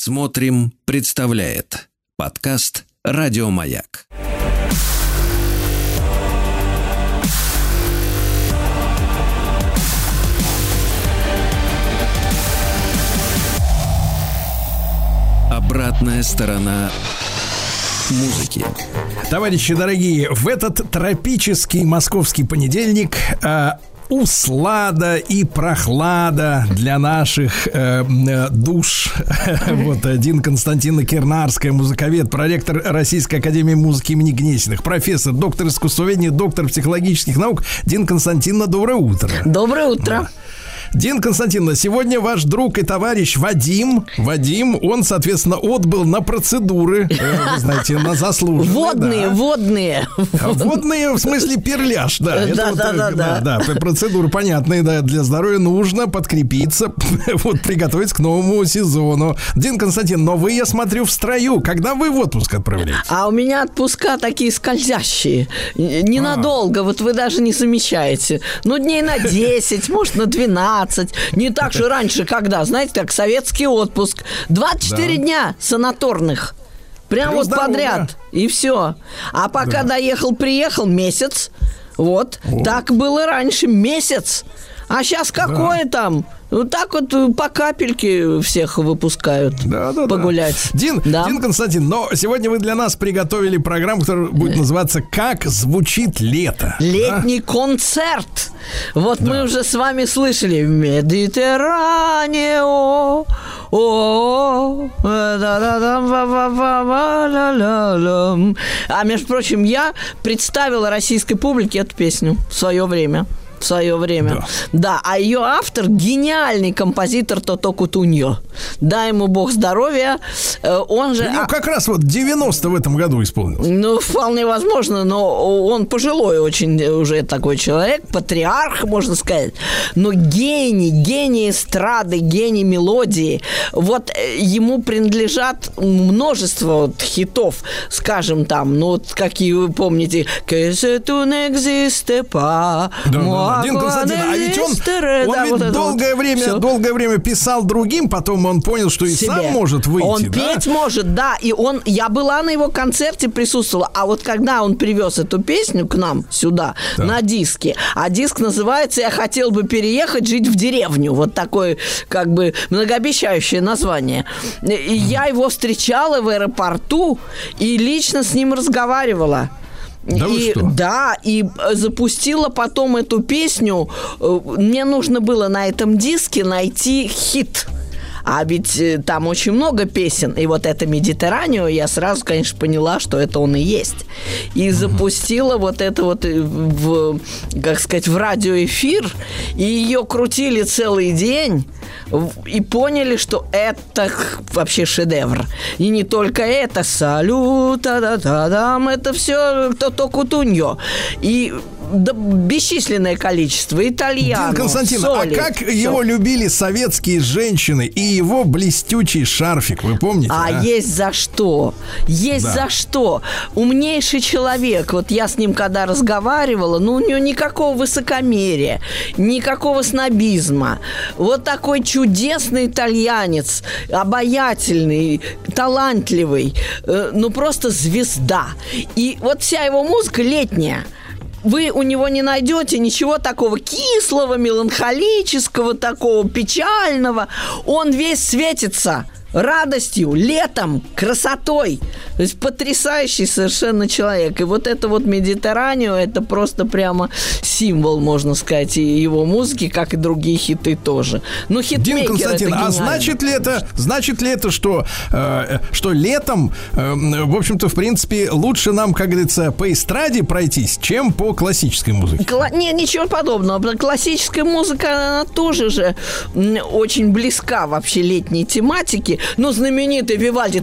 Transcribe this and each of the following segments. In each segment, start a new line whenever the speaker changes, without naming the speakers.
Смотрим, представляет подкаст Радиомаяк. Обратная сторона музыки.
Товарищи дорогие, в этот тропический московский понедельник а, услада и прохлада для наших э, э душ. вот один Константина Кернарская, музыковед, проректор Российской Академии Музыки имени Гнесиных, профессор, доктор искусствоведения, доктор психологических наук. Дин Константиновна, доброе утро.
Доброе утро.
Дин Константиновна, сегодня ваш друг и товарищ Вадим, Вадим, он, соответственно, отбыл на процедуры, э, вы знаете, на заслуженные.
Водные,
да.
водные.
Водные, в смысле перляж, да.
Да, да, да, да.
Да, процедуры понятные, да, для здоровья нужно подкрепиться, вот, приготовиться к новому сезону. Дин Константин, но вы, я смотрю, в строю. Когда вы в отпуск отправляетесь?
А у меня отпуска такие скользящие. Ненадолго, а. вот вы даже не замечаете. Ну, дней на 10, может, на 12 15. Не так же раньше, когда, знаете, как советский отпуск. 24 да. дня санаторных. Прям Плюс вот здорово. подряд. И все. А пока да. доехал, приехал, месяц. Вот. О. Так было раньше, месяц. А сейчас какое да. там? Ну так вот э, по капельке всех выпускают да, да, погулять.
Да. Дин, да. Дин Константин, но сегодня вы для нас приготовили программу, которая будет называться «Как звучит лето».
Летний да? концерт. Вот да. мы уже с вами слышали «Медитерранио». А между прочим, я представила российской публике эту песню в свое время в свое время. Да. да, а ее автор гениальный композитор Тото Кутуньо. Дай ему бог здоровья. Э, он же...
Ну, как раз вот 90 в этом году исполнился.
Ну, вполне возможно, но он пожилой очень уже такой человек, патриарх, можно сказать. Но гений, гений эстрады, гений мелодии. Вот э, ему принадлежат множество вот хитов, скажем там, ну, вот какие вы помните, «Que existe pas,
да, Дин Константин, а ведь он, он да, ведь вот долгое, вот. время, Все. долгое время писал другим, потом он понял, что и Себе. сам может выйти.
Он
да?
петь может, да. И он, я была на его концерте, присутствовала. А вот когда он привез эту песню к нам сюда, да. на диске, а диск называется «Я хотел бы переехать, жить в деревню». Вот такое, как бы, многообещающее название. И я его встречала в аэропорту и лично с ним разговаривала.
Да,
и, да, и э, запустила потом эту песню. Э, мне нужно было на этом диске найти хит. А ведь э, там очень много песен. И вот это Медитеранио, я сразу, конечно, поняла, что это он и есть. И запустила вот это вот в, как сказать, в радиоэфир. И ее крутили целый день и поняли, что это вообще шедевр. И не только это, салют, да да да дам это все то-то кутуньо. И да, бесчисленное количество итальянцев.
Константин, а соли,
а
как все. его любили советские женщины и его блестючий шарфик, вы помните?
А, а? есть за что? Есть да. за что? Умнейший человек, вот я с ним когда разговаривала, ну у него никакого высокомерия, никакого снобизма. Вот такой чудесный итальянец, обаятельный, талантливый, э, ну просто звезда. И вот вся его музыка летняя – вы у него не найдете ничего такого кислого, меланхолического, такого печального. Он весь светится радостью, летом, красотой. То есть потрясающий совершенно человек. И вот это вот Медитеранио, это просто прямо символ, можно сказать, и его музыки, как и другие хиты тоже. Ну, хитмейкер
Дин Константин, а значит ли это, значит ли это, что, э, что летом, э, в общем-то, в принципе, лучше нам, как говорится, по эстраде пройтись, чем по классической музыке?
Кла- не, ничего подобного. Классическая музыка, она тоже же очень близка вообще летней тематике ну, знаменитый Вивальди.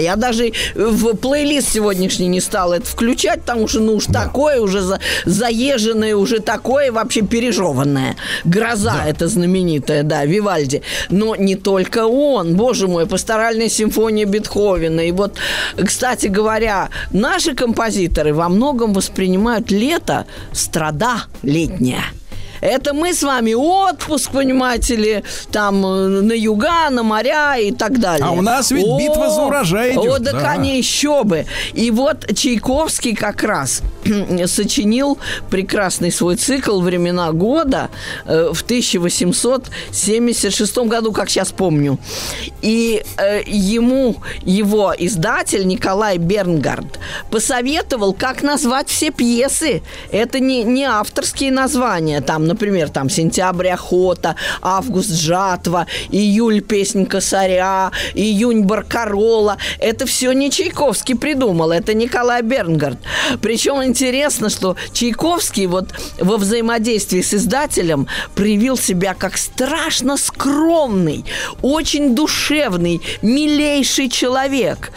Я даже в плейлист сегодняшний не стал это включать, потому что, ну, уж да. такое уже за, заезженное, уже такое вообще пережеванное. Гроза да. это знаменитая, да, Вивальди. Но не только он, боже мой, пасторальная симфония Бетховена. И вот, кстати говоря, наши композиторы во многом воспринимают лето страда летняя. Это мы с вами отпуск, понимаете ли, там э, на юга, на моря и так далее.
А у нас ведь
О,
битва за урожай идет.
О, да,
да.
конечно, еще бы. И вот Чайковский как раз сочинил прекрасный свой цикл «Времена года» э, в 1876 году, как сейчас помню. И э, ему его издатель Николай Бернгард посоветовал, как назвать все пьесы. Это не, не авторские названия. Там, например, там «Сентябрь охота», «Август жатва», «Июль песнь косаря», «Июнь баркарола». Это все не Чайковский придумал, это Николай Бернгард. Причем интересно, что Чайковский вот во взаимодействии с издателем проявил себя как страшно скромный, очень душевный, милейший человек.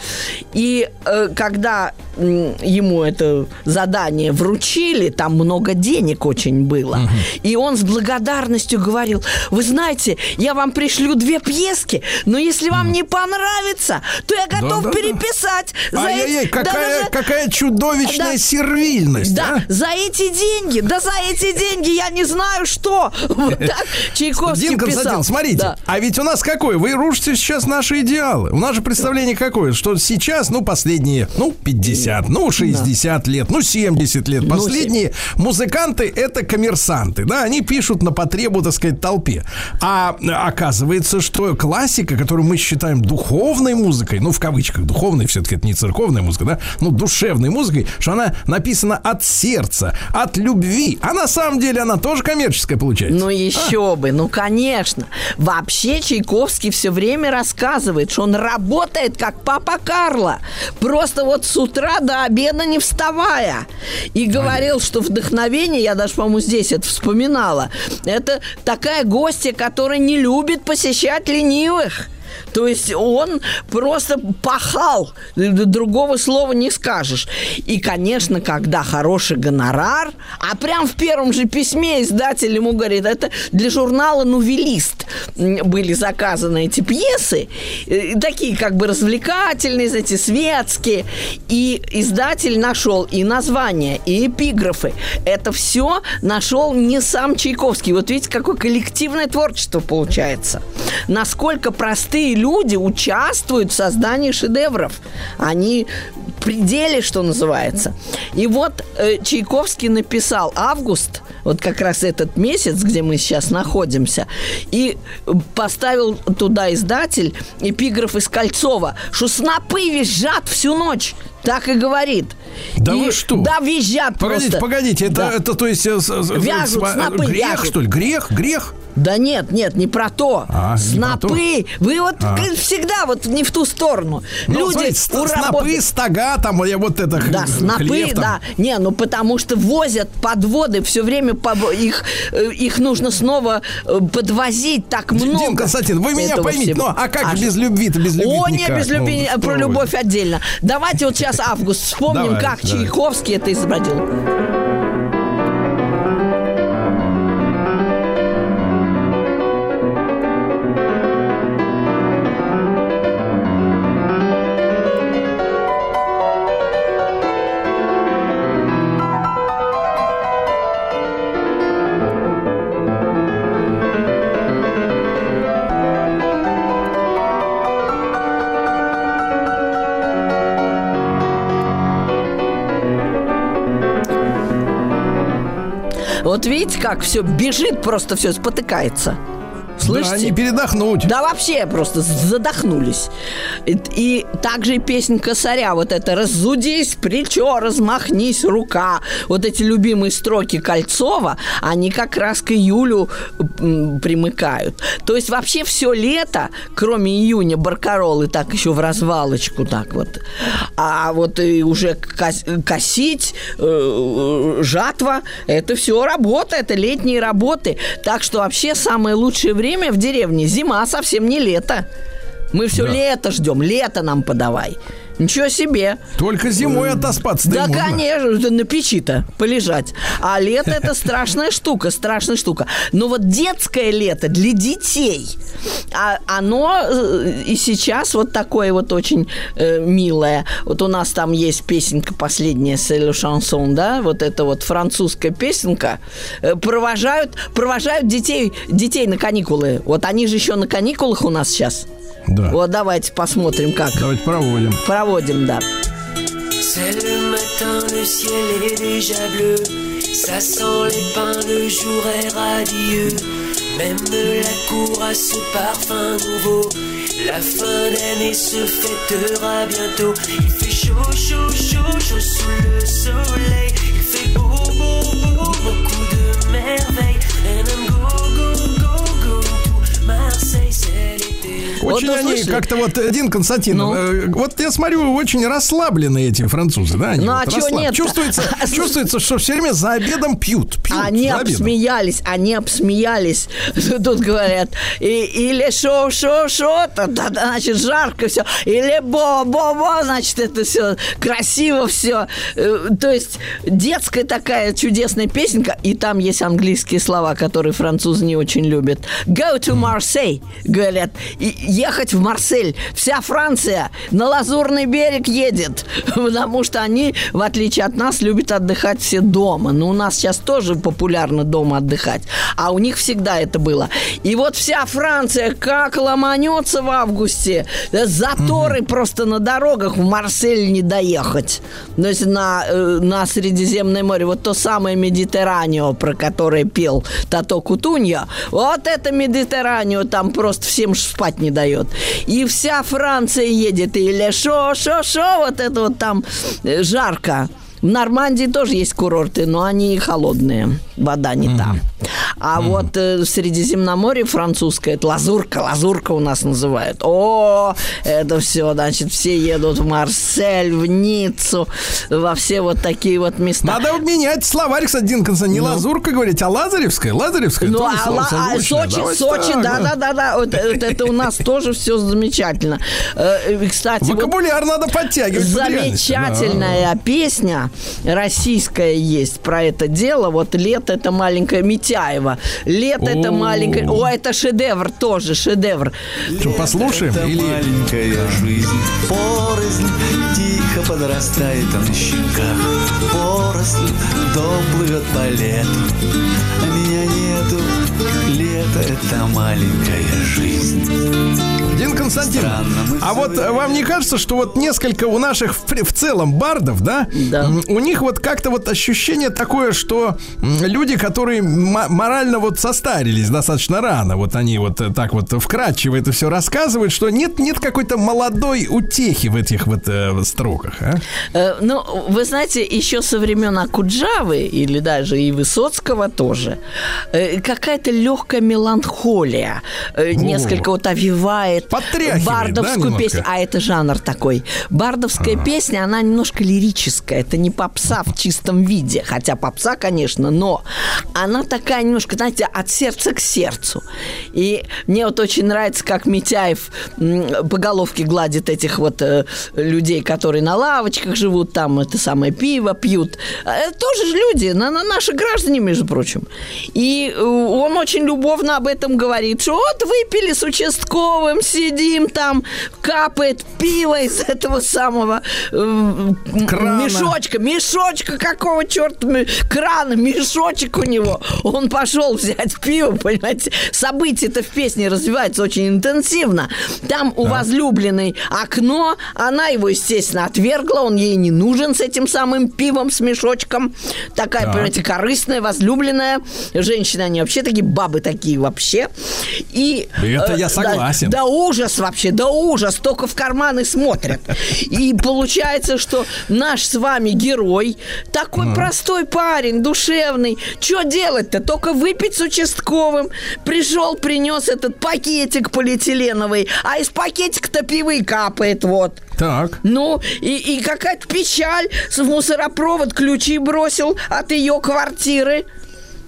И э, когда ему это задание вручили, там много денег очень было, и он с благодарностью говорил, вы знаете, я вам пришлю две пьески, но если вам не понравится, то я готов
Да-да-да.
переписать. за
Ай-яй-яй,
эти-
какая,
да-да-да.
какая чудовищная
Да.
сервильность,
Да,
а?
за эти деньги, да за эти деньги я не знаю что. Вот так Чайковский
Дин
писал.
Смотрите,
Да.
а ведь у нас какой? Вы рушите сейчас наши идеалы. У нас же представление какое, что сейчас, ну, последние, ну, 50, ну, 60 лет, ну, 70 лет.
Ну,
Последние музыканты – это коммерсанты, да, они пишут на потребу, так сказать, толпе. А оказывается, что классика, которую мы считаем духовной музыкой, ну, в кавычках, духовной, все-таки это не церковная музыка, да, ну, душевной музыкой, что она написана от сердца, от любви. А на самом деле она тоже коммерческая получается.
Ну еще бы, ну конечно. Вообще Чайковский все время рассказывает, что он работает как папа Карло. Просто вот с утра до обеда не вставая. И говорил, что вдохновение, я даже, по-моему, здесь это вспоминала, это такая гостья, которая не любит посещать ленивых. То есть он просто пахал, другого слова не скажешь. И, конечно, когда хороший гонорар, а прям в первом же письме издатель ему говорит, это для журнала «Нувелист» были заказаны эти пьесы, э, такие как бы развлекательные, эти светские. И издатель нашел и названия, и эпиграфы. Это все нашел не сам Чайковский. Вот видите, какое коллективное творчество получается. Насколько простые люди участвуют в создании шедевров. Они пределе, что называется. И вот э, Чайковский написал «Август», вот как раз этот месяц, где мы сейчас находимся, и поставил туда издатель эпиграф из Кольцова, что снопы визжат всю ночь. Так и говорит.
Да
И-
вы что?
Да, визжат
Погодите,
просто.
погодите, это,
Да.
это то есть э, с-
Вяжут,
с-
снопы
грех,
вяжут.
что ли? Грех, грех?
Да нет, нет, не про то.
А, не про то?
Снопы. Вы вот
А.
всегда вот не в ту сторону.
Ну,
Люди
смотрите,
у
снопы,
работы-
стога, там, я вот это
Да, снопы,
хлеб там.
да. Не, ну потому что возят подводы, все время их, э, их нужно снова э, подвозить так много.
Дин Константин, вы меня поймите,
всего.
ну а как
А
без любви-то, без любви
О, не, без любви,
ну,
про любовь
вы.
отдельно. Давайте вот сейчас август вспомним,
Давай,
как
давай.
Чайковский это изобразил. Вот видите, как все бежит, просто все спотыкается. Слышите?
Да, не передохнуть.
Да вообще просто задохнулись. И, и также и песня косаря, вот это «Разудись, плечо, размахнись, рука». Вот эти любимые строки Кольцова, они как раз к июлю примыкают. То есть вообще все лето, кроме июня, баркаролы так еще в развалочку так вот. А вот и уже кос- косить, э, жатва, это все работа, это летние работы. Так что вообще самое лучшее время в деревне зима, совсем не лето. Мы все
Да.
лето ждем, лето нам подавай. Ничего себе.
Только зимой отоспаться
Да, конечно, на печи-то полежать. А лето это страшная штука, страшная штука. Но вот детское лето для детей, а, оно э, и сейчас вот такое вот очень э, милое. Вот у нас там есть песенка последняя, «C'est le chanson», да, вот это вот французская песенка. Э, провожают, провожают детей, детей на каникулы. Вот они же еще на каникулах у нас сейчас.
Да.
Вот давайте посмотрим, как.
Давайте проводим.
Проводим, да.
C'est le matin, le ciel est déjà bleu. Ça sent les pins, le jour est radieux. Même la cour a ce parfum nouveau. La fin d'année se fêtera bientôt. Il fait chaud, chaud, chaud, chaud sous le soleil. Il fait beau, beau, beau, beaucoup de merveilles. And I'm go, go, go, go to Marseille, c'est l'été.
Очень
Вот
они
услышали?
как-то вот, один Константин,
Ну?
э, вот я смотрю, очень расслабленные эти французы, да? Они
Ну,
вот
а
расслаб-
нет-то?
Чувствуется, чувствуется, что все время за обедом пьют. пьют
Они обсмеялись, они обсмеялись. Тут говорят, и, или шо, шо, шо, то, да, значит, жарко все. Или бо, бо, бо, значит, это все красиво все. То есть детская такая чудесная песенка, и там есть английские слова, которые французы не очень любят. Go to Marseille, говорят. И ехать в Марсель. Вся Франция на Лазурный берег едет. Потому что они, в отличие от нас, любят отдыхать все дома. Но у нас сейчас тоже популярно дома отдыхать. А у них всегда это было. И вот вся Франция как ломанется в августе. Заторы просто на дорогах в Марсель не доехать. То есть на, э, на Средиземное море. Вот то самое Mediterraneo, про которое пел Тото Кутуньо. Вот это Mediterraneo там просто всем спать не дает. И вся Франция едет. Или шо, шо, шо, вот это вот там э, жарко. В Нормандии тоже есть курорты, но они холодные. Вода не та. А вот э, в Средиземноморье французское, это лазурка, лазурка у нас называют. О, это все, значит, все едут в Марсель, в Ниццу, во все вот такие вот места.
Надо менять словарь, кстати, Дин Константин. Не лазурка говорить, а лазаревская. Лазаревская.
Ну, а, ла- а. Сочи,
Давайте
Сочи,
так,
да, да, да, да. Вот, э, вот это у нас тоже все замечательно. Э, Кстати, вот
Вокабуляр надо подтягивать.
Замечательная песня российская есть про это дело. Вот «Лето» — это маленькая Митяева. «Лето» — это
О.
маленькая... О, это шедевр тоже, шедевр.
Что, послушаем?
Это
Или...
маленькая жизнь Порознь тихо подрастает на щеках Поросль дом плывет по лету А меня нету Лето это маленькая жизнь
Дин Константин,
Странно,
а вот
время-
вам не кажется, что вот несколько у наших в, в целом бардов, да,
Да.
у них вот как-то вот ощущение такое, что люди, которые морально вот состарились достаточно рано, вот они вот э, так вот вкрадчиво это все рассказывают, что нет нет какой-то молодой утехи в этих вот э, строках, а?
Э, Ну, вы знаете, еще со времен Акуджавы, или даже и Высоцкого тоже, э, какая-то легкая меланхолия э, несколько вот овивает
Подтряхивает, да,
бардовскую
немножко?
песню. А это жанр такой. Бардовская песня, она немножко лирическая. Это не попса в чистом виде. Хотя попса, конечно, но она такая немножко, знаете, от сердца к сердцу. И мне вот очень нравится, как Митяев по головке гладит этих вот э, людей, которые на лавочках живут, там это самое пиво пьют. Это тоже же люди, на, на- наши граждане, между прочим. И э, он очень любовно об этом говорит, что вот выпили с участковым, сидим там, капает пиво из этого самого э,
Крана.
мешочка. Мешочка какого черта? Крана, мешочек у него. Он пошел взять пиво, понимаете. События-то в песне развиваются очень интенсивно. Там у возлюбленной окно, она его, естественно, отвергла, он ей не нужен с этим самым пивом, с мешочком. Такая,
Так.
понимаете, корыстная, возлюбленная. Женщины, они вообще такие, бабы такие вообще. И,
Это я
да-
согласен.
Да, ужас вообще, да ужас, только в карманы смотрят. И получается, что наш с вами герой, такой простой парень, душевный, что делать-то? Только выпить с участковым. Пришел, принес этот пакетик полиэтиленовый, а из пакетика-то пивы капает, вот.
Так.
Ну, и, и какая-то печаль. В мусоропровод ключи бросил от ее квартиры.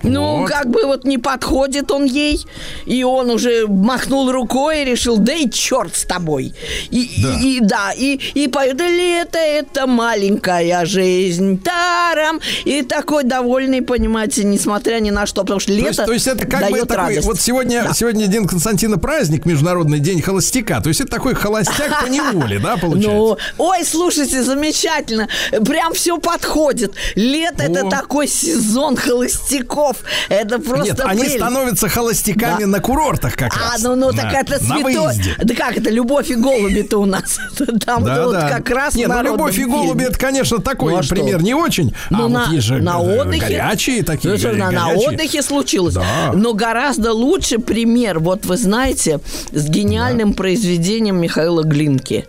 Ну,
Вот.
как бы вот не подходит он ей, и он уже махнул рукой и решил, да и черт с тобой. И
Да.
и, и да, и, и поет, «Да лето это маленькая жизнь, тарам. И такой довольный, понимаете, несмотря ни на что, потому что
То
лето
есть, то есть это как бы такой,
радость.
вот сегодня,
Да.
сегодня День Константина праздник, Международный день холостяка. То есть это такой холостяк по неволе, да, получается?
Ну, ой, слушайте, замечательно. Прям все подходит. Лето это такой сезон холостяков. Это просто
Нет, они
прелесть.
становятся холостяками
Да.
на курортах как
А,
раз.
ну, ну
Да,
так это
на выезде.
Да как это, любовь и голуби-то у нас. Там
Да,
вот
да.
как раз
Нет, ну любовь и голуби, это, конечно, такой
Ну, а что?
пример не очень.
Ну,
а
на,
вот есть же
на
э,
отдыхе.
горячие такие.
Ну, что, на, на
горячие.
отдыхе случилось.
Да.
Но гораздо лучше пример, вот вы знаете, с гениальным произведением Михаила Глинки.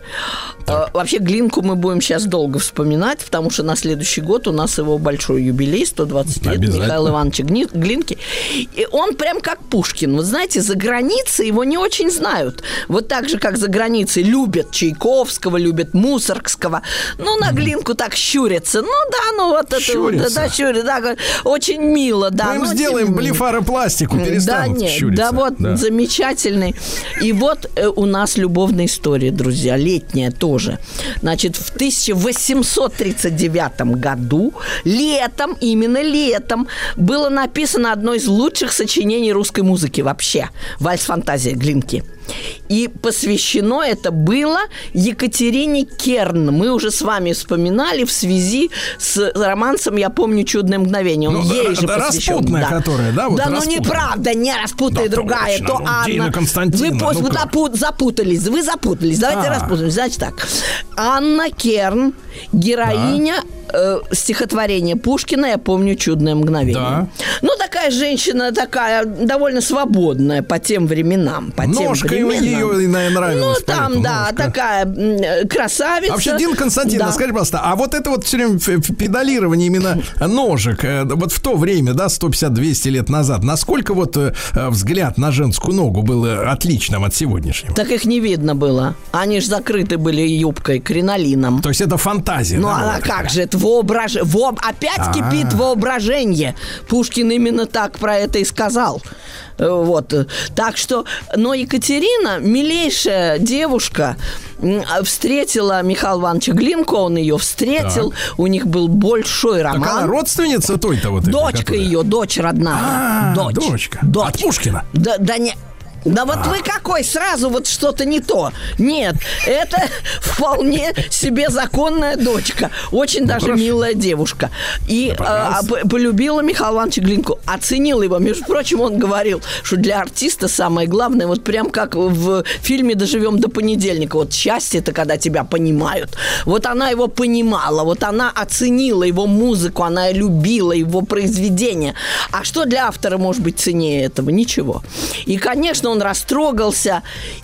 Э, Вообще Глинку мы будем сейчас долго вспоминать, потому что на следующий год у нас его большой юбилей, 120 лет Ивановича Гни- Глинки. И он прям как Пушкин. Вы знаете, за границей его не очень знают. Вот так же, как за границей любят Чайковского, любят Мусоргского. Ну, на Глинку так щурятся. Ну, да, ну вот это вот,
Щурятся?
да, щурят, да, очень мило, да.
Мы им сделаем блефаропластику,
Да,
перестанут
нет,
щуриться.
да вот
Да.
замечательный. И вот э, у нас любовная история, друзья, летняя тоже. Значит, в 1839 году, летом, именно летом, было написано одно из лучших сочинений русской музыки вообще. «Вальс-фантазия» Глинки. И посвящено это было Екатерине Керн. Мы уже с вами вспоминали в связи с романсом «Я помню чудное мгновение». Он
Ну,
ей же
да,
посвящен.
распутная, которая, да, вот
да, ну
распутная.
неправда, не распутая
Да,
другая,
точно,
то
ну,
Анна.
Дина Константиновна,
Вы пос-
ну
вы
как?
запу- запутались, вы запутались. Давайте
А.
распутаемся. Значит так. Анна Керн, героиня э, стихотворения Пушкина «Я помню чудное мгновение».
Да.
Ну, такая женщина, такая довольно свободная по тем временам. По
Ножка
тем
ей,
временам.
ей, наверное, нравилась.
Ну, там,
поэтому
да,
ножка.
такая м, красавица.
А Вообще, Дина Константиновна,
Да.
скажи, пожалуйста, а вот это вот все время педалирование именно ножек, э, вот в то время, да, 150-200 лет назад, насколько вот э, э, взгляд на женскую ногу был э, отличным от сегодняшнего?
Так их не видно было. Они же закрыты были юбкой, кринолином.
То есть это фантазия,
Ну,
да,
а
вот
как же это воображ... Во... Опять
А.
кипит воображение. Пушкин именно так про это и сказал. Э, Вот. Так что, но Екатерина, милейшая девушка, а, встретила Михаила Ивановича Глинку, он ее встретил, у них был большой
Так
роман.
она родственница той-то вот этой,
Дочка
которая-
ее, дочь родная.
А,
дочь.
дочка.
Дочь.
От Пушкина?
Да, да не... Да вот вы какой, сразу вот что-то не то. Нет, это вполне себе законная дочка. Очень даже
хорошо.
милая девушка. И
Да,
а, полюбила Михаила Ивановича Глинку, оценила его. Между прочим, он говорил, что для артиста самое главное, вот прям как в фильме «Доживем до понедельника», вот счастье это когда тебя понимают. Вот она его понимала, вот она оценила его музыку, она любила его произведение. А что для автора может быть ценнее этого? Ничего. И, конечно, он растрогался.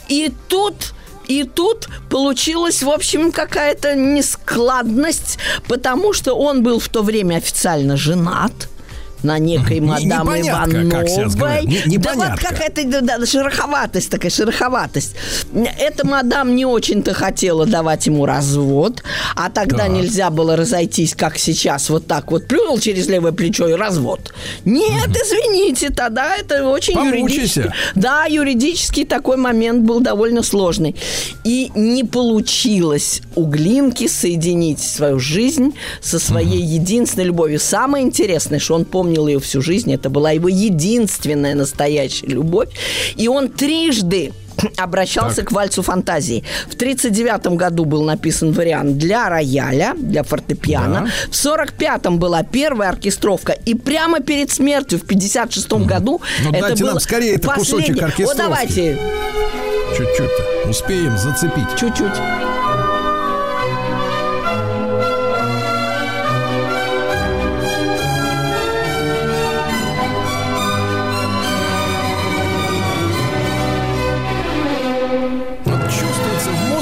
И тут и тут получилась, в общем, какая-то нескладность, потому что он был в то время официально женат на некой
Не-
мадам Ивановой. да вот какая-то да, да, шероховатость такая, шероховатость. Эта мадам не очень-то хотела давать ему развод, а тогда
Так.
нельзя было разойтись, как сейчас, вот так вот плюнул через левое плечо и развод. Нет, извините, тогда это очень
Помучайся.
юридически. Да, юридический такой момент был довольно сложный. И не получилось у Глинки соединить свою жизнь со своей единственной любовью. Самое интересное, что он помнил ее всю жизнь, это была его единственная настоящая любовь. И он трижды обращался
Так.
к вальсу фантазии. В 1939 году был написан вариант для рояля, для фортепиано.
Да.
В 1945 была первая оркестровка. И прямо перед смертью в 1956 году
Ну,
это
дайте
был
нам скорее это кусочек
последний. Вот
оркестровки.
давайте,
Чуть-чуть. Успеем зацепить.
чуть-чуть.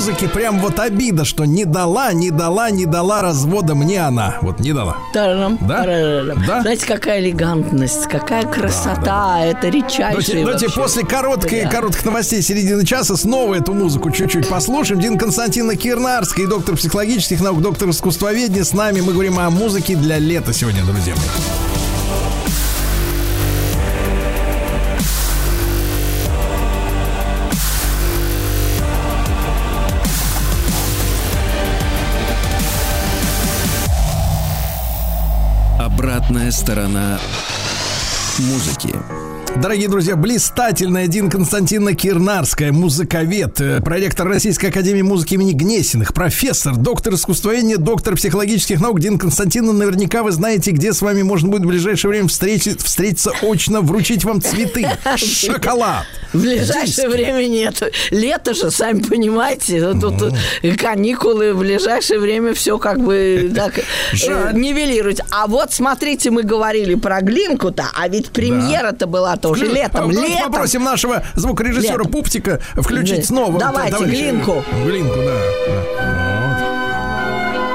Музыке прям вот обида, что не дала, не дала, не дала развода мне она. Вот не дала.
Тарарам,
Да?
тарарам.
Да?
Знаете, какая элегантность, какая красота. Это редчайшая
Давайте, давайте
вообще.
после короткой,
Да.
коротких новостей середины часа снова эту музыку чуть-чуть послушаем. Дин Константина Кирнарский, доктор психологических наук, доктор искусствоведения. С нами мы говорим о музыке для лета сегодня, друзья мои.
Оборотная сторона музыки.
Дорогие друзья, блистательная Дин Константиновна Кирнарская, музыковед, э, проректор Российской Академии Музыки имени Гнесиных, профессор, доктор искусствоведения, доктор психологических наук. Дин Константиновна, наверняка вы знаете, где с вами можно будет в ближайшее время встретить, встретиться очно, вручить вам цветы, шоколад.
В ближайшее время нет. Лето же, сами понимаете, тут каникулы, в ближайшее время все как бы так э, нивелирует. А вот смотрите, мы говорили про Глинку-то, а ведь премьера-то была тоже летом.
Давайте
Летом.
попросим нашего звукорежиссера
Летом.
Пуптика включить
Да.
снова.
Давайте. Глинку.
Глинку, да. да.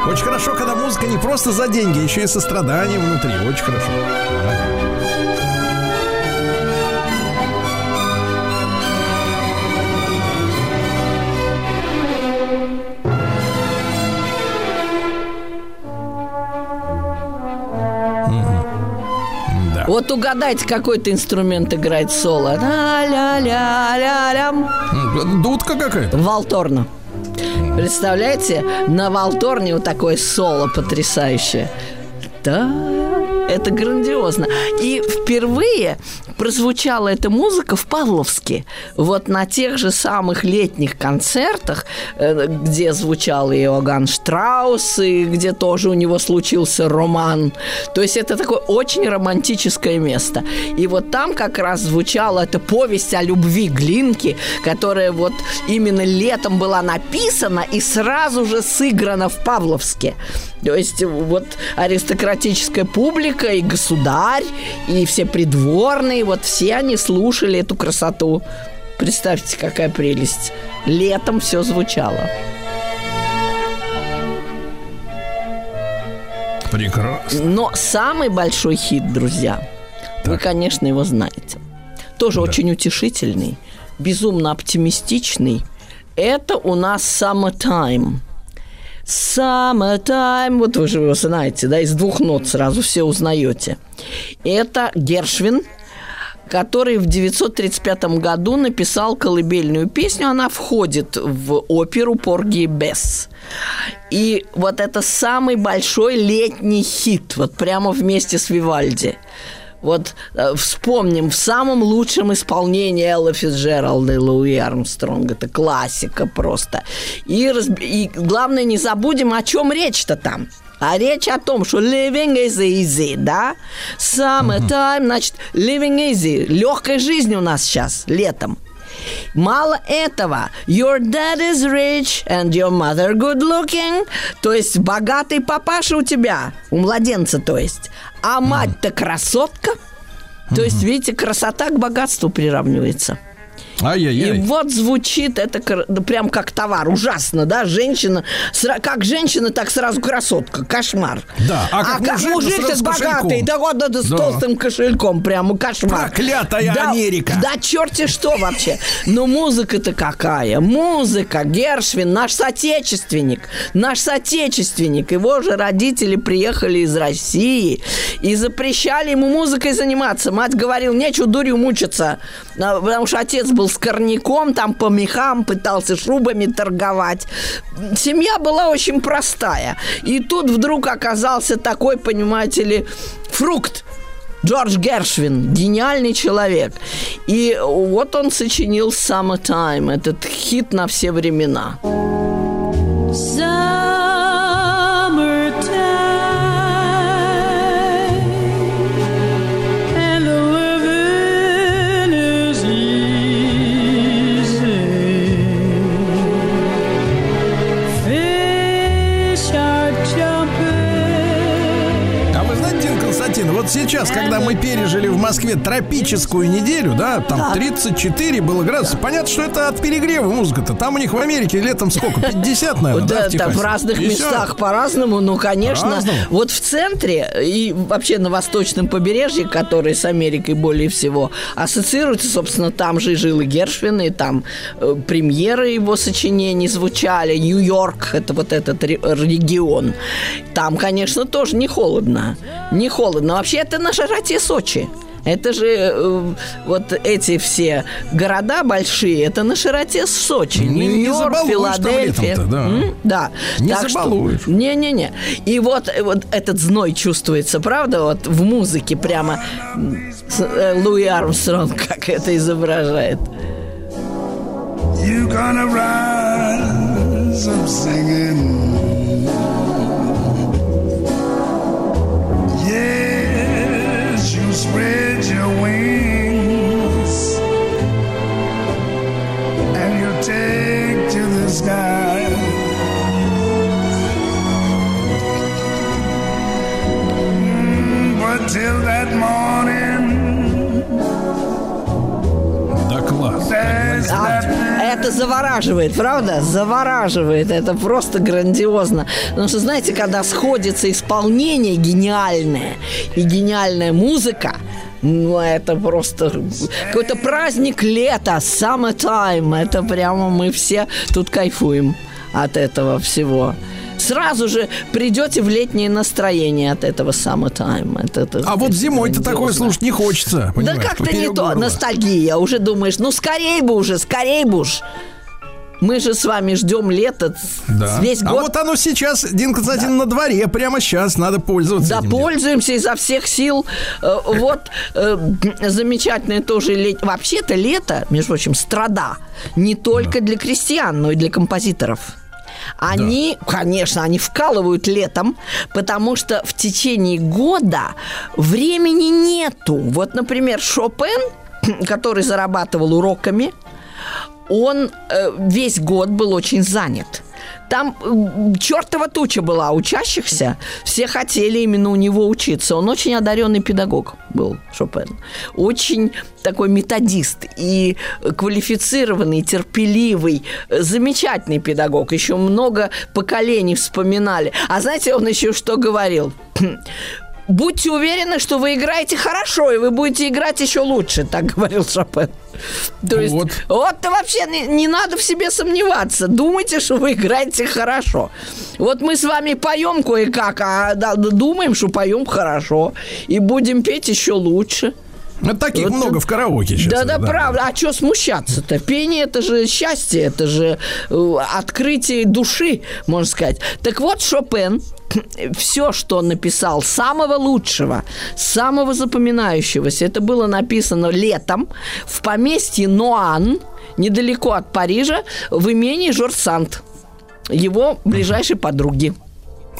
Вот. Очень хорошо, когда музыка не просто за деньги, еще и со страданием внутри. Очень хорошо. Да.
Вот угадайте, какой-то инструмент играет соло. Ля-ля-ля-ля-лям.
М, Дудка какая-то.
Валторна. Представляете, на Валторне вот такое соло потрясающее. Да, это грандиозно. И впервые прозвучала эта музыка в Павловске. Вот на тех же самых летних концертах, э, где звучал и Иоганн Штраус, и где тоже у него случился роман. То есть это такое очень романтическое место. И вот там как раз звучала эта повесть о любви Глинки, которая вот именно летом была написана и сразу же сыграна в Павловске. То есть вот аристократическая публика и государь, и все придворные, вот все они слушали эту красоту. Представьте, какая прелесть. Летом все звучало.
Прекрасно.
Но самый большой хит, друзья, вы, конечно, его знаете. Тоже очень утешительный, безумно оптимистичный. Это у нас Summertime. Summertime, вот вы же его знаете, да, из двух нот сразу все узнаете. Это Гершвин, который в 935 году написал колыбельную песню. Она входит в оперу «Порги и Бесс». И вот это самый большой летний хит, вот прямо вместе с Вивальди. Вот э, вспомним, в самом лучшем исполнении Элла Фицджералда и Луи Армстронга. Это классика просто. И, разб- и главное, не забудем, о чем речь-то там. А речь о том, что living is easy, да? Summertime, значит, living easy. Легкой жизнь у нас сейчас, летом. Мало этого, your dad is rich and your mother good looking, то есть богатый папаша у тебя, у младенца, то есть, а мать-то красотка. То есть, видите, красота к богатству приравнивается. И
Ай-яй-яй.
вот звучит это да прям как товар, ужасно, да, женщина, как женщина, так сразу красотка, кошмар.
Да, а как
как
мужик,
мужик,
с
богатый, да вот это с
Да.
толстым кошельком, прямо кошмар.
Проклятая
Да-
Америка.
Да черти что вообще. Но музыка-то какая? Музыка, Гершвин, наш соотечественник, наш соотечественник. Его же родители приехали из России и запрещали ему музыкой заниматься. Мать говорила, нечего дурью мучиться, А, потому что отец был скорняком, там по мехам пытался шубами торговать. Семья была очень простая. И тут вдруг оказался такой, понимаете ли, фрукт. Джордж Гершвин, гениальный человек. И вот он сочинил Summertime, этот хит на все времена.
Сейчас, когда мы пережили в Москве тропическую неделю, да, там 34 было градусов, понятно, что это от перегрева музыка-то. Там у них в Америке летом сколько? 50, наверное, да,
Да,
в
там в разных
50?
местах по-разному, но, конечно,
По-разному?
вот в центре и вообще на восточном побережье, которое с Америкой более всего ассоциируется, собственно, там же и жил и Гершвин, и там э, премьеры его сочинений звучали. Нью-Йорк, это вот этот ре- регион. Там, конечно, тоже не холодно. Не холодно. Вообще, это на широте Сочи. Это же э, вот эти все города большие, это на широте Сочи,
Не- не
Нью-Йорк,
там
Филадельфия.
летом-то, да.
М? Да.
Не
Так что-
забалуешь.
Не-не-не. И вот, э, вот этот зной чувствуется, правда, вот в музыке прямо э, Луи Армстронг как это изображает.
You gonna rise up singing. Spread your wings and you'll take to the sky. Mm, But till that morning,
это завораживает, правда? Завораживает. Это просто грандиозно. Потому что, знаете, когда сходится исполнение гениальное и гениальная музыка, ну, это просто какой-то праздник лета, summertime. Это прямо мы все тут кайфуем от этого всего. Сразу же придете в летнее настроение от этого summertime. Это, это
А вот зимой-то такое слушать не хочется.
Да как-то не то. Ностальгия. Уже думаешь, ну скорей бы уже, скорей бы уж. Мы же с вами ждем лета
Да.
весь
А
год.
вот оно сейчас, Дин Константин, на дворе, прямо сейчас надо пользоваться.
Да,
этим делом.
пользуемся изо всех сил. Э, Вот э, замечательное тоже лето. Вообще-то лето, между прочим, страда не только для крестьян, но и для композиторов. Они, конечно, они вкалывают летом, потому что в течение года времени нету. Вот, например, Шопен, который зарабатывал уроками, он э, весь год был очень занят. Там м, чертова туча была учащихся, все хотели именно у него учиться. Он очень одаренный педагог был, Шопен. Очень такой методист и квалифицированный, терпеливый, э, замечательный педагог. Еще много поколений вспоминали. А знаете, он еще что говорил? Будьте уверены, что вы играете хорошо, и вы будете играть еще лучше, так говорил Шопен. То есть,
Вот.
вот, вообще не, не надо в себе сомневаться. Думайте, что вы играете хорошо. Вот мы с вами поем кое-как, а да, думаем, что поем хорошо. И будем петь еще лучше.
Ну, Таких
Вот
много в караоке сейчас.
Да, да, правда. А что смущаться-то? Пение это же счастье, это же э, открытие души, можно сказать. Так вот, Шопен все, что он написал, самого лучшего, самого запоминающегося, это было написано летом в поместье Ноан, недалеко от Парижа, в имении Жорсант, его ближайшей подруги.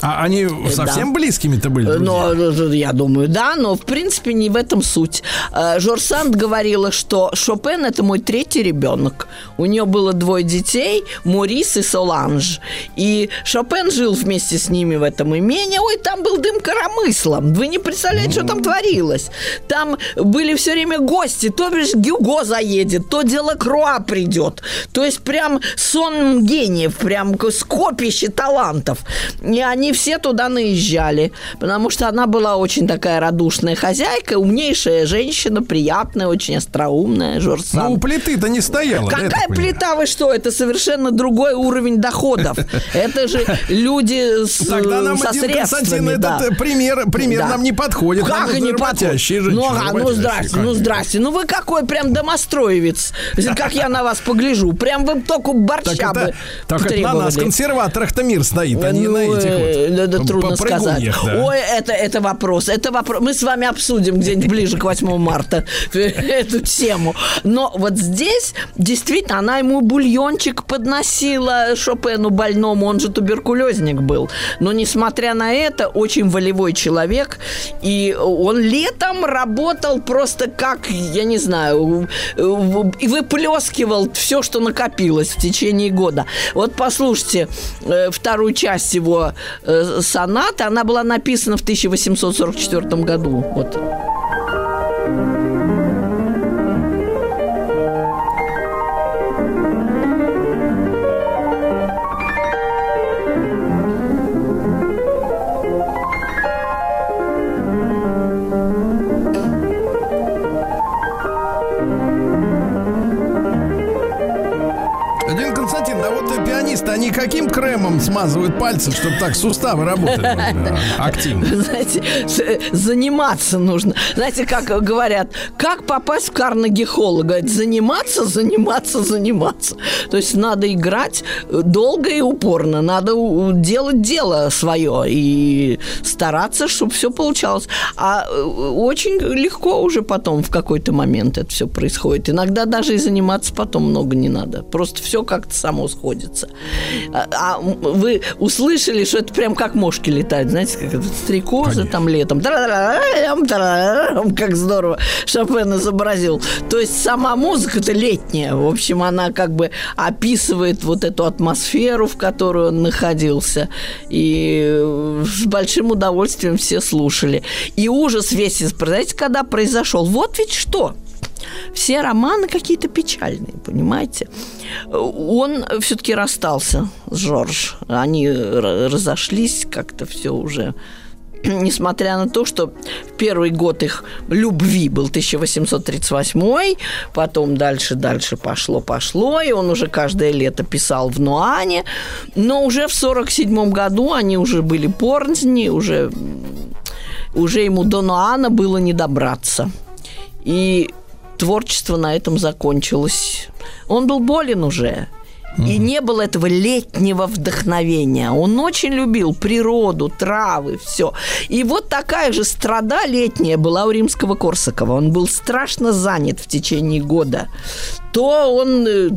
А они совсем близкими-то были? друзья?
Но, э, я думаю, да, но в принципе не в этом суть. Э, Жорсант говорила, что Шопен это мой третий ребенок. У нее было двое детей, Морис и Соланж. И Шопен жил вместе с ними в этом имении. Ой, там был дым коромыслом. Вы не представляете, что там творилось. Там были все время гости. То бишь Гюго заедет, то дело Круа придет. То есть прям сон гениев, прям скопище талантов. И они все туда наезжали, потому что она была очень такая радушная хозяйка, умнейшая женщина, приятная, очень остроумная,
Ну,
Жорсан.
у плиты-то не я
Какая плита, вы что? Это совершенно другой уровень доходов. Это же люди с,
Тогда нам,
со
Дин Константин,
средствами. да.
этот э, пример, пример
Да.
нам не подходит.
Как не подходит? Ну, ага, ну здрасте, ну здрасте. Ну вы какой прям домостроевец. Как я на вас погляжу. Прям вы только борща
Так
бы
это, так это на нас, консерваторах-то мир стоит, а не
Ну,
на этих
э,
вот.
Это трудно сказать.
да.
Ой, это, это вопрос. Это вопрос. Мы с вами обсудим где-нибудь ближе к 8 марта эту тему. Но вот здесь действительно она ему бульончик подносила Шопену больному. Он же туберкулезник был. Но несмотря на это, очень волевой человек. И он летом работал просто как, я не знаю, и выплескивал все, что накопилось в течение года. Вот послушайте э, вторую часть его э, соната. Она была написана в 1844 году. Вот.
Смазывают пальцы, чтобы так суставы работали активно?
Знаете, с- заниматься нужно. Знаете, как говорят, как попасть в Карнеги Холл? Говорят, заниматься, заниматься, заниматься. То есть надо играть долго и упорно. Надо делать дело свое и стараться, чтобы все получалось. А э, очень легко уже потом в какой-то момент это все происходит. Иногда даже и заниматься потом много не надо. Просто все как-то само сходится. А, а вы услышали, что это прям как мошки летают, знаете, как это стрекозы там летом. Как здорово Шопен изобразил. То есть сама музыка-то летняя. В общем, она как бы описывает вот эту атмосферу, в которой он находился. И э, с большим удовольствием все слушали. И ужас весь, знаете, когда произошел? Вот ведь что – все романы какие-то печальные, понимаете? Он все-таки расстался с Жорж. Они разошлись как-то все уже несмотря на то, что первый год их любви был 1838, потом дальше, дальше пошло, пошло, и он уже каждое лето писал в Нуане, но уже в 47 году они уже были порнзни, уже, уже ему до Нуана было не добраться. И творчество на этом закончилось. Он был болен уже. И не было этого летнего вдохновения. Он очень любил природу, травы, все. И вот такая же страда летняя была у римского Корсакова. Он был страшно занят в течение года. То он э,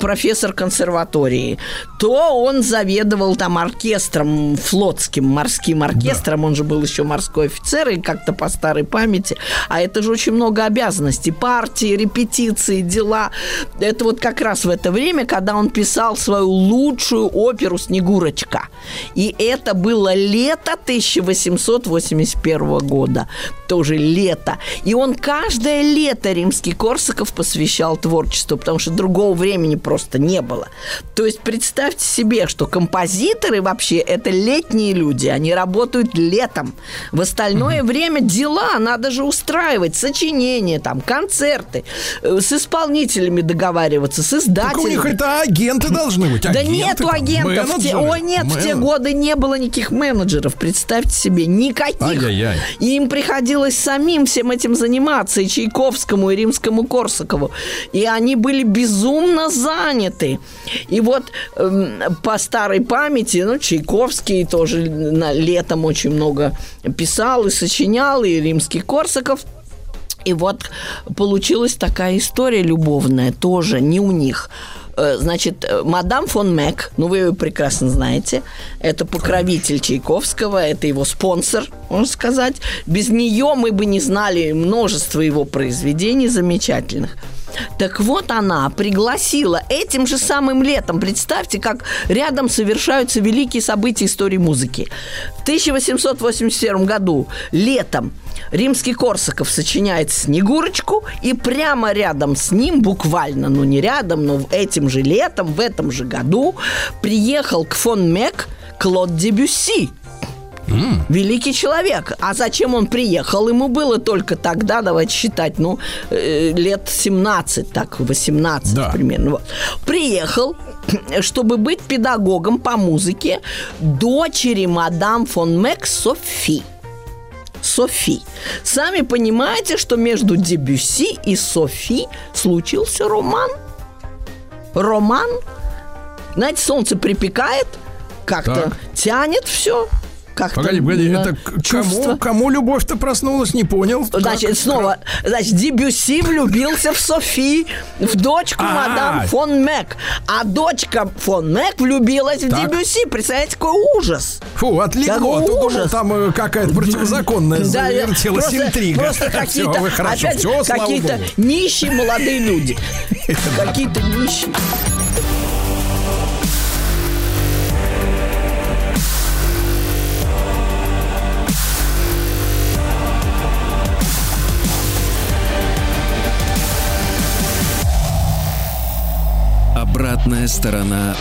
профессор консерватории, то он заведовал там оркестром, флотским морским оркестром. Он же был еще морской офицер, и как-то по старой памяти. А это же очень много обязанностей. Партии, репетиции, дела. Это вот как раз в это время, когда он писал свою лучшую оперу «Снегурочка». И это было лето 1881 года. Тоже лето. И он каждое лето римский Корсаков посвящал творчеству, потому что другого времени просто не было. То есть представьте себе, что композиторы вообще это летние люди, они работают летом. В остальное время дела надо же устраивать, сочинения, там, концерты, э, с исполнителями договариваться, с издателями.
Так у них это агенты должны быть.
Да нету агентов. Ой, нет, в те годы не было никаких менеджеров. Представьте себе, никаких. И им приходилось самим всем этим заниматься, и Чайковскому, и Римскому Корсакову. И они были безумно заняты. И вот эм, по старой памяти, ну, Чайковский тоже на, летом очень много писал и сочинял, и Римский Корсаков. И вот получилась такая история любовная, тоже не у них. Э, Значит, э, мадам фон Мэг, ну вы ее прекрасно знаете, это покровитель Чайковского, это его спонсор, можно сказать. Без нее мы бы не знали множество его произведений замечательных. Так вот она пригласила этим же самым летом, представьте, как рядом совершаются великие события истории музыки. В 1881 году летом римский Корсаков сочиняет «Снегурочку», и прямо рядом с ним, буквально, ну не рядом, но этим же летом, в этом же году, приехал к фон Мек Клод Дебюсси, Великий человек. А зачем он приехал? Ему было только тогда, давайте считать, ну, э, лет 17, так, 18
Да.
примерно. Вот. Приехал, чтобы быть педагогом по музыке дочери мадам фон Мек Софи. Софи. Сами понимаете, что между Дебюси и Софи случился роман. Роман. Знаете, солнце припекает, как-то
Так.
тянет все. Как-то
Погоди, погоди, это
чувство.
кому, кому любовь-то проснулась, не понял.
Значит,
Как?
снова, значит, Дебюси влюбился в Софи, в дочку
А.
мадам фон Мэг. А дочка фон Мэг влюбилась в
Так.
Дебюси. Представляете, какой ужас.
Фу, отлегло. А то думал,
ужас.
там э, какая-то противозаконная завертелась
просто-
интрига.
Просто какие-то, опять, какие-то нищие молодые люди. Какие-то нищие.
Обратная сторона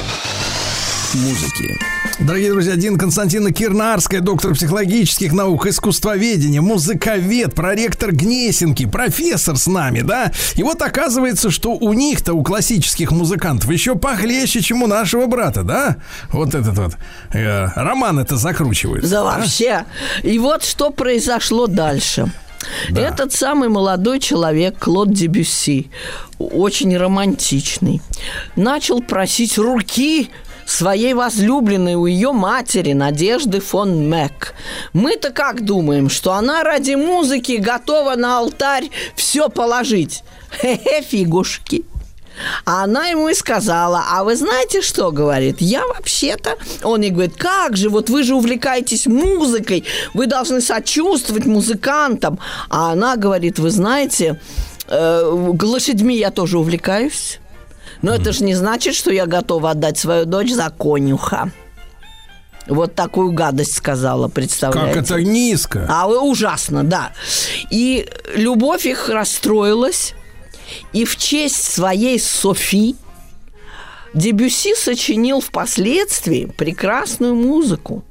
музыки.
Дорогие друзья, Дин Константина Кирнарская, доктор психологических наук, искусствоведения, музыковед, проректор Гнесинки, профессор с нами, да? И вот оказывается, что у них-то, у классических музыкантов, еще похлеще, чем у нашего брата, да? Вот этот вот э, роман это закручивается.
Да вообще. И вот что произошло дальше.
Да.
Этот самый молодой человек, Клод Дебюсси, очень романтичный, начал просить руки своей возлюбленной у ее матери Надежды фон Мэг. Мы-то как думаем, что она ради музыки готова на алтарь все положить? Хе-хе, фигушки. А она ему и сказала, а вы знаете что, говорит, я вообще-то... Он ей говорит, как же, вот вы же увлекаетесь музыкой, вы должны сочувствовать музыкантам. А она говорит, вы знаете, э, лошадьми я тоже увлекаюсь. Но это же не значит, что я готова отдать свою дочь за конюха. Вот такую гадость сказала, представляете?
Как это низко.
А ужасно, да. И любовь их расстроилась. И в честь своей Софи Дебюси сочинил впоследствии прекрасную музыку.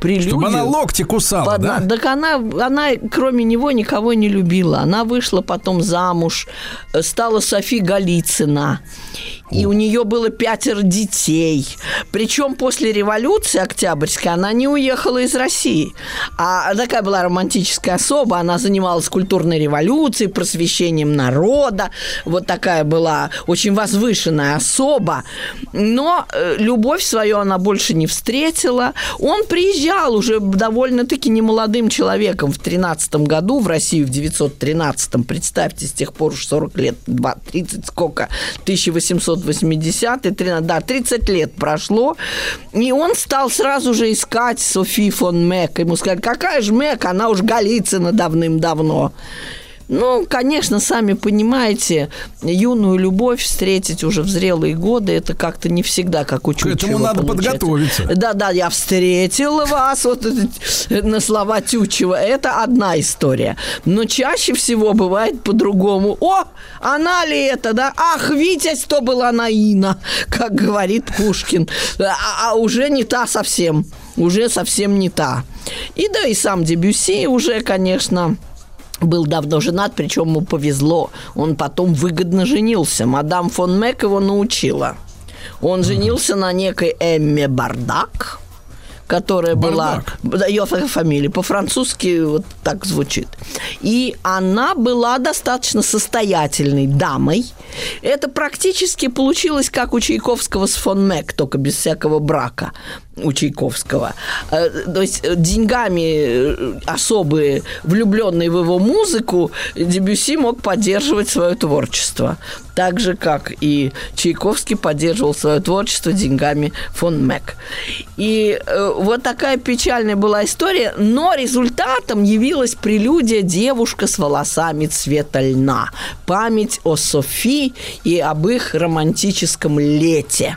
Прелюдию.
Чтобы она локти кусала,
Под-
да?
Так она, она, кроме него, никого не любила. Она вышла потом замуж, э, стала Софи Голицына. И у нее было пятеро детей. Причем после революции Октябрьской она не уехала из России. А такая была романтическая особа. Она занималась культурной революцией, просвещением народа. Вот такая была очень возвышенная особа. Но э, любовь свою она больше не встретила. Он приезжал уже довольно-таки немолодым человеком в 13 году в Россию, в 913 Представьте, с тех пор уж 40 лет, два- 30 сколько, 1880 13, да, 30 лет прошло. И он стал сразу же искать Софи фон Мек. Ему сказали, какая же Мек, она уж Голицына давным-давно. Ну, конечно, сами понимаете, юную любовь встретить уже в зрелые годы, это как-то не всегда как у
К этому надо
получается.
подготовиться.
Да-да, я встретила вас вот на слова Тютчева. Это одна история. Но чаще всего бывает по-другому. О, она ли это, да? Ах, Витязь, то была Наина, как говорит Пушкин. А, а уже не та совсем. Уже совсем не та. И да, и сам Дебюсси уже, конечно, был давно женат, причем ему повезло. Он потом выгодно женился. Мадам фон Мек его научила. Он женился на некой Эмме Бардак, которая
Бардак?
была... Ее фа- фамилия по-французски вот так звучит. И она была достаточно состоятельной дамой. Это практически получилось как у Чайковского с фон Мек, только без всякого брака у Чайковского. Э, То есть э, деньгами э, особые, влюбленные в его музыку, Дебюси мог поддерживать свое творчество. Так же, как и Чайковский поддерживал свое творчество деньгами фон Мек. И вот такая печальная была история, но результатом явилась прелюдия «Девушка с волосами цвета льна». Память о Софи и об их романтическом лете.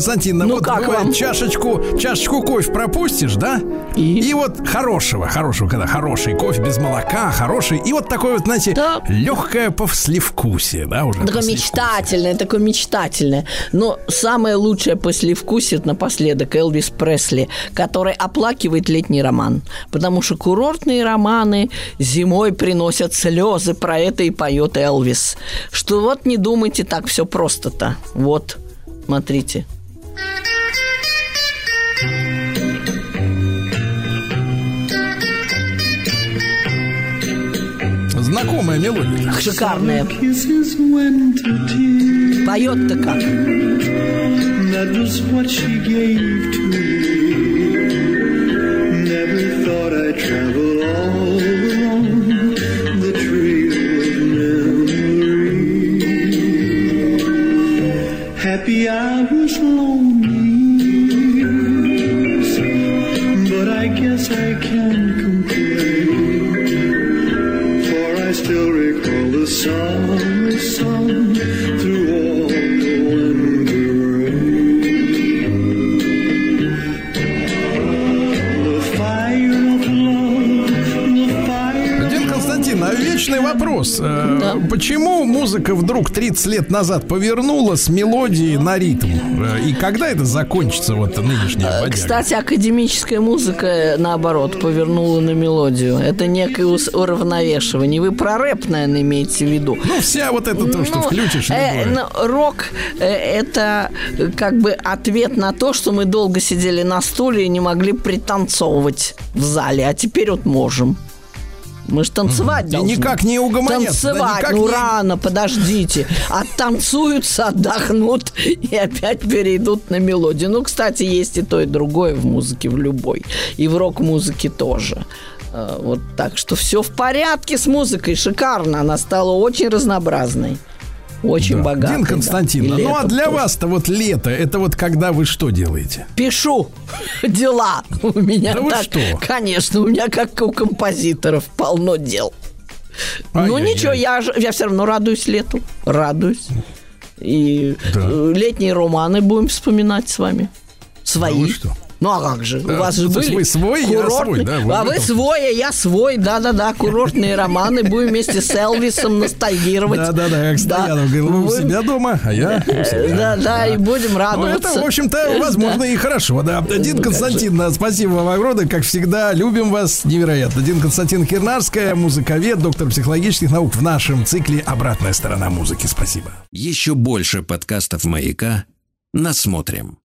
Знаете, Дин Константин,
Ну,
вот
как
бывает,
вам?
чашечку, чашечку кофе пропустишь, да?
И?
вот хорошего, хорошего, когда хороший кофе без молока, хороший. И вот такое вот, знаете,
Да.
легкое послевкусие, да, уже.
Такое мечтательное, такое мечтательное. Но самое лучшее послевкусие напоследок Элвис Пресли, который оплакивает летний роман. Потому что курортные романы зимой приносят слезы, про это и поет Элвис. Что вот не думайте так все просто-то. Вот, смотрите.
Знакомая мелодия.
Шикарная. Поет-то как.
That was what
вопрос. Э,
Да.
Почему музыка вдруг 30 лет назад повернула с мелодии на ритм? Э, И когда это закончится, вот нынешняя бодяга?
Э, Кстати, академическая музыка, наоборот, повернула на мелодию. Это некое уравновешивание. Вы про рэп, наверное, имеете в виду.
Ну, вся вот это то, что
Ну,
включишь.
э, ну, рок э, это как бы ответ на то, что мы долго сидели на стуле и не могли пританцовывать в зале, а теперь вот можем. Мы же танцевать
И
должны.
никак не угомонятся, да,
Танцевать,
никак
ну
не-
рано, подождите. Оттанцуются, отдохнут и опять перейдут на мелодию. Ну, кстати, есть и то, и другое в музыке, в любой. И в рок-музыке тоже. Э, Вот так что все в порядке с музыкой, шикарно. Она стала очень разнообразной. Очень
Да.
богатой.
Дин
да.
Константин,
И
ну а для
тоже.
вас-то вот лето, это вот когда вы что делаете?
Пишу дела. У меня
Да вы
так,
что?
конечно, у меня как у композиторов полно дел. Ну
Ай-яй-яй.
ничего, я, ж- я все равно радуюсь лету. Радуюсь. И
Да.
э, летние романы будем вспоминать с вами. Свои.
Да вы что?
Ну а как же? У вас же были
вы свой, я
курортные-
свой, да, вы
а вы свой, а я свой, да-да-да, курортные романы. Будем вместе с Элвисом ностальгировать.
Да-да-да, как Стоянов говорил, вы у себя дома, а я.
Да-да, и будем
Ну,
радоваться.
это, в общем-то, возможно, и хорошо, да. Дин
Ну,
Константин, да, спасибо вам огромное, как всегда, любим вас невероятно. Дин Константин Кирнарская, музыковед, доктор психологических наук в нашем цикле «Обратная сторона музыки». Спасибо.
Еще больше подкастов «Маяка» насмотрим.